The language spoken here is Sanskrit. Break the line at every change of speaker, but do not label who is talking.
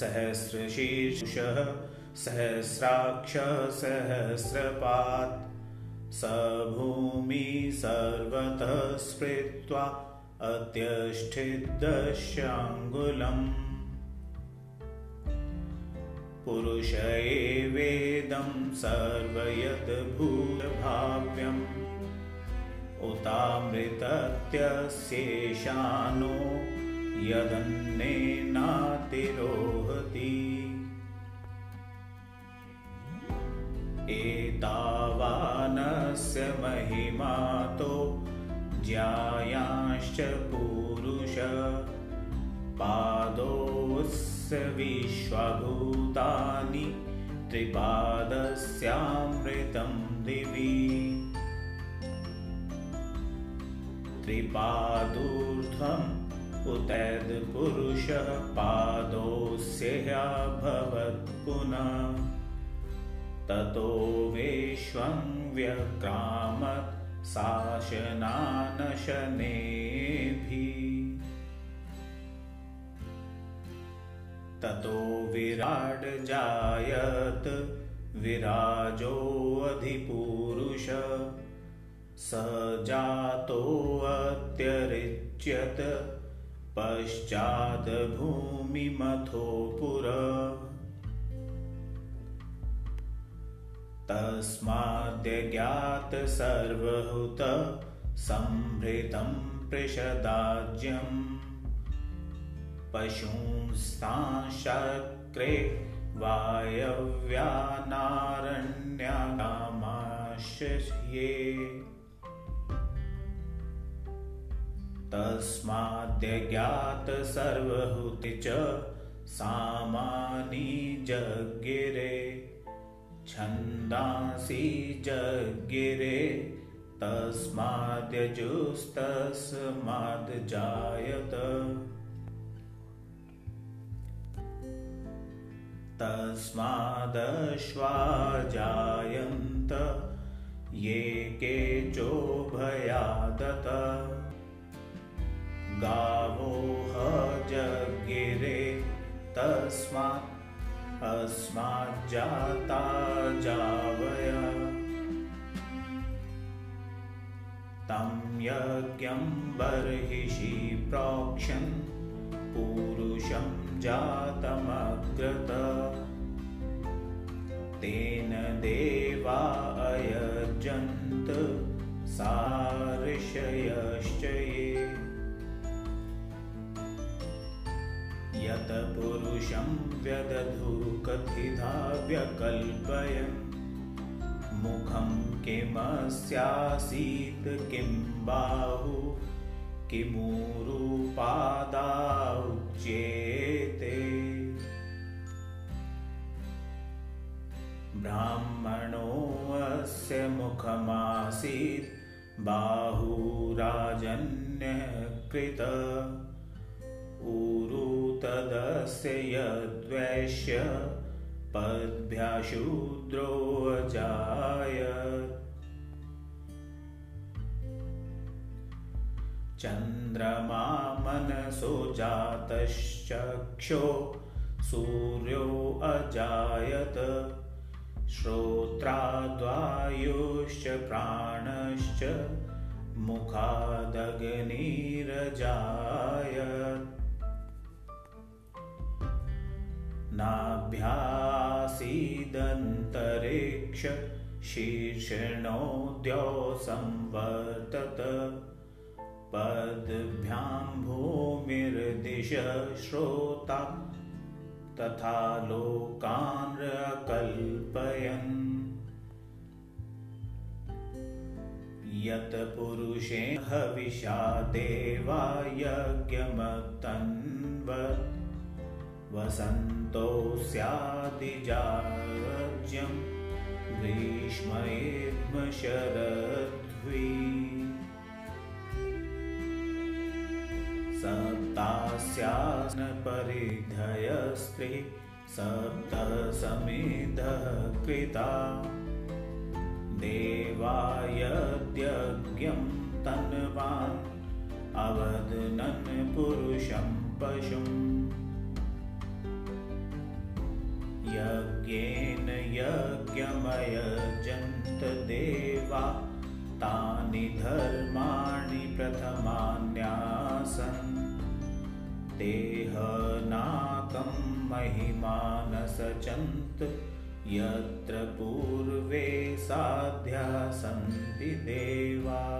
सहस्रशीर्षः सहस्राक्ष सहस्रपात्। भूमि सर्वतः स्मृत्वा अत्यष्ठिदशाङ्गुलम् पुरुष एवेदं सर्वयद्भूतभाव्यम् उतामृतत्यस्येषानो यदन्नेनातिरोहति एतावानस्य महिमातो ज्यायांश्च पुरुष। पादोस्य विश्वभूतानि त्रिपादस्यामृतं दिवि। त्रिपादूर्ध्वम् उतैद्पुरुषः पादोऽस्यभवत् पुनः। ततो विश्वं व्यक्रामत् शासनानशनेभिः। ततो विराड् जायत विराजोऽधिपुरुष। स जातोऽत्यरिच्यत पश्चाद्भूमिमथो पुर तस्माद्यज्ञात सर्वहुत सम्भृतं पृषदाज्यम्। पशूंस्ताशक्रे वायव्यानारण्यागामाश्रये तस्माद्यज्ञात सर्वहुति च सामानि जगिरे छन्दांसि जगिरे तस्माद्यजुस्तस्माद्जायत। तस्मादश्वा जायन्त ये केचोभयादत। गावोह जगिरे तस्मात् अस्माज्जाता जावय। तं यज्ञं बर्हिषि प्रोक्षन् पुरुषं जातमग्रत। तेन देवा अयजन्त सार्षयश्च यत पुरुषं व्यदधुकथिधा व्यकल्पयन् मुखं किमस्यासीत् किं बाहु किमूरुपादाच्येते ब्राह्मणोऽस्य मुखमासीत् बाहुराजन्यकृत ऊरु तदस्य यद्वैश्य पद्भ्याशूद्रो अजायत् चन्द्रमा मनसो जातश्चक्षो सूर्यो अजायत। श्रोत्राद्वायुश्च प्राणश्च मुखादग्निरजायत् नाभ्यासीदन्तरिक्ष शीर्षणोद्यो संवर्तत पद्भ्यां भूमिर्दिश श्रोता तथा लोकान् यत् पुरुषे हविषा देवा यज्ञमतन्वत् वसन्तो स्यादिजाज्यं ग्रीष्मयेद्मशरध्वी सप्तास्यास्नपरिधयस्त्रि सप्तसमिधः कृता। देवायद्यज्ञं तन्वान् अवदनन् पुरुषं पशुम् येन यज्ञमयजन्तदेवा तानि धर्माणि प्रथमान्यासन्। देहनाकं महिमानसचन्त यत्र पूर्वे साध्या सन्ति देवा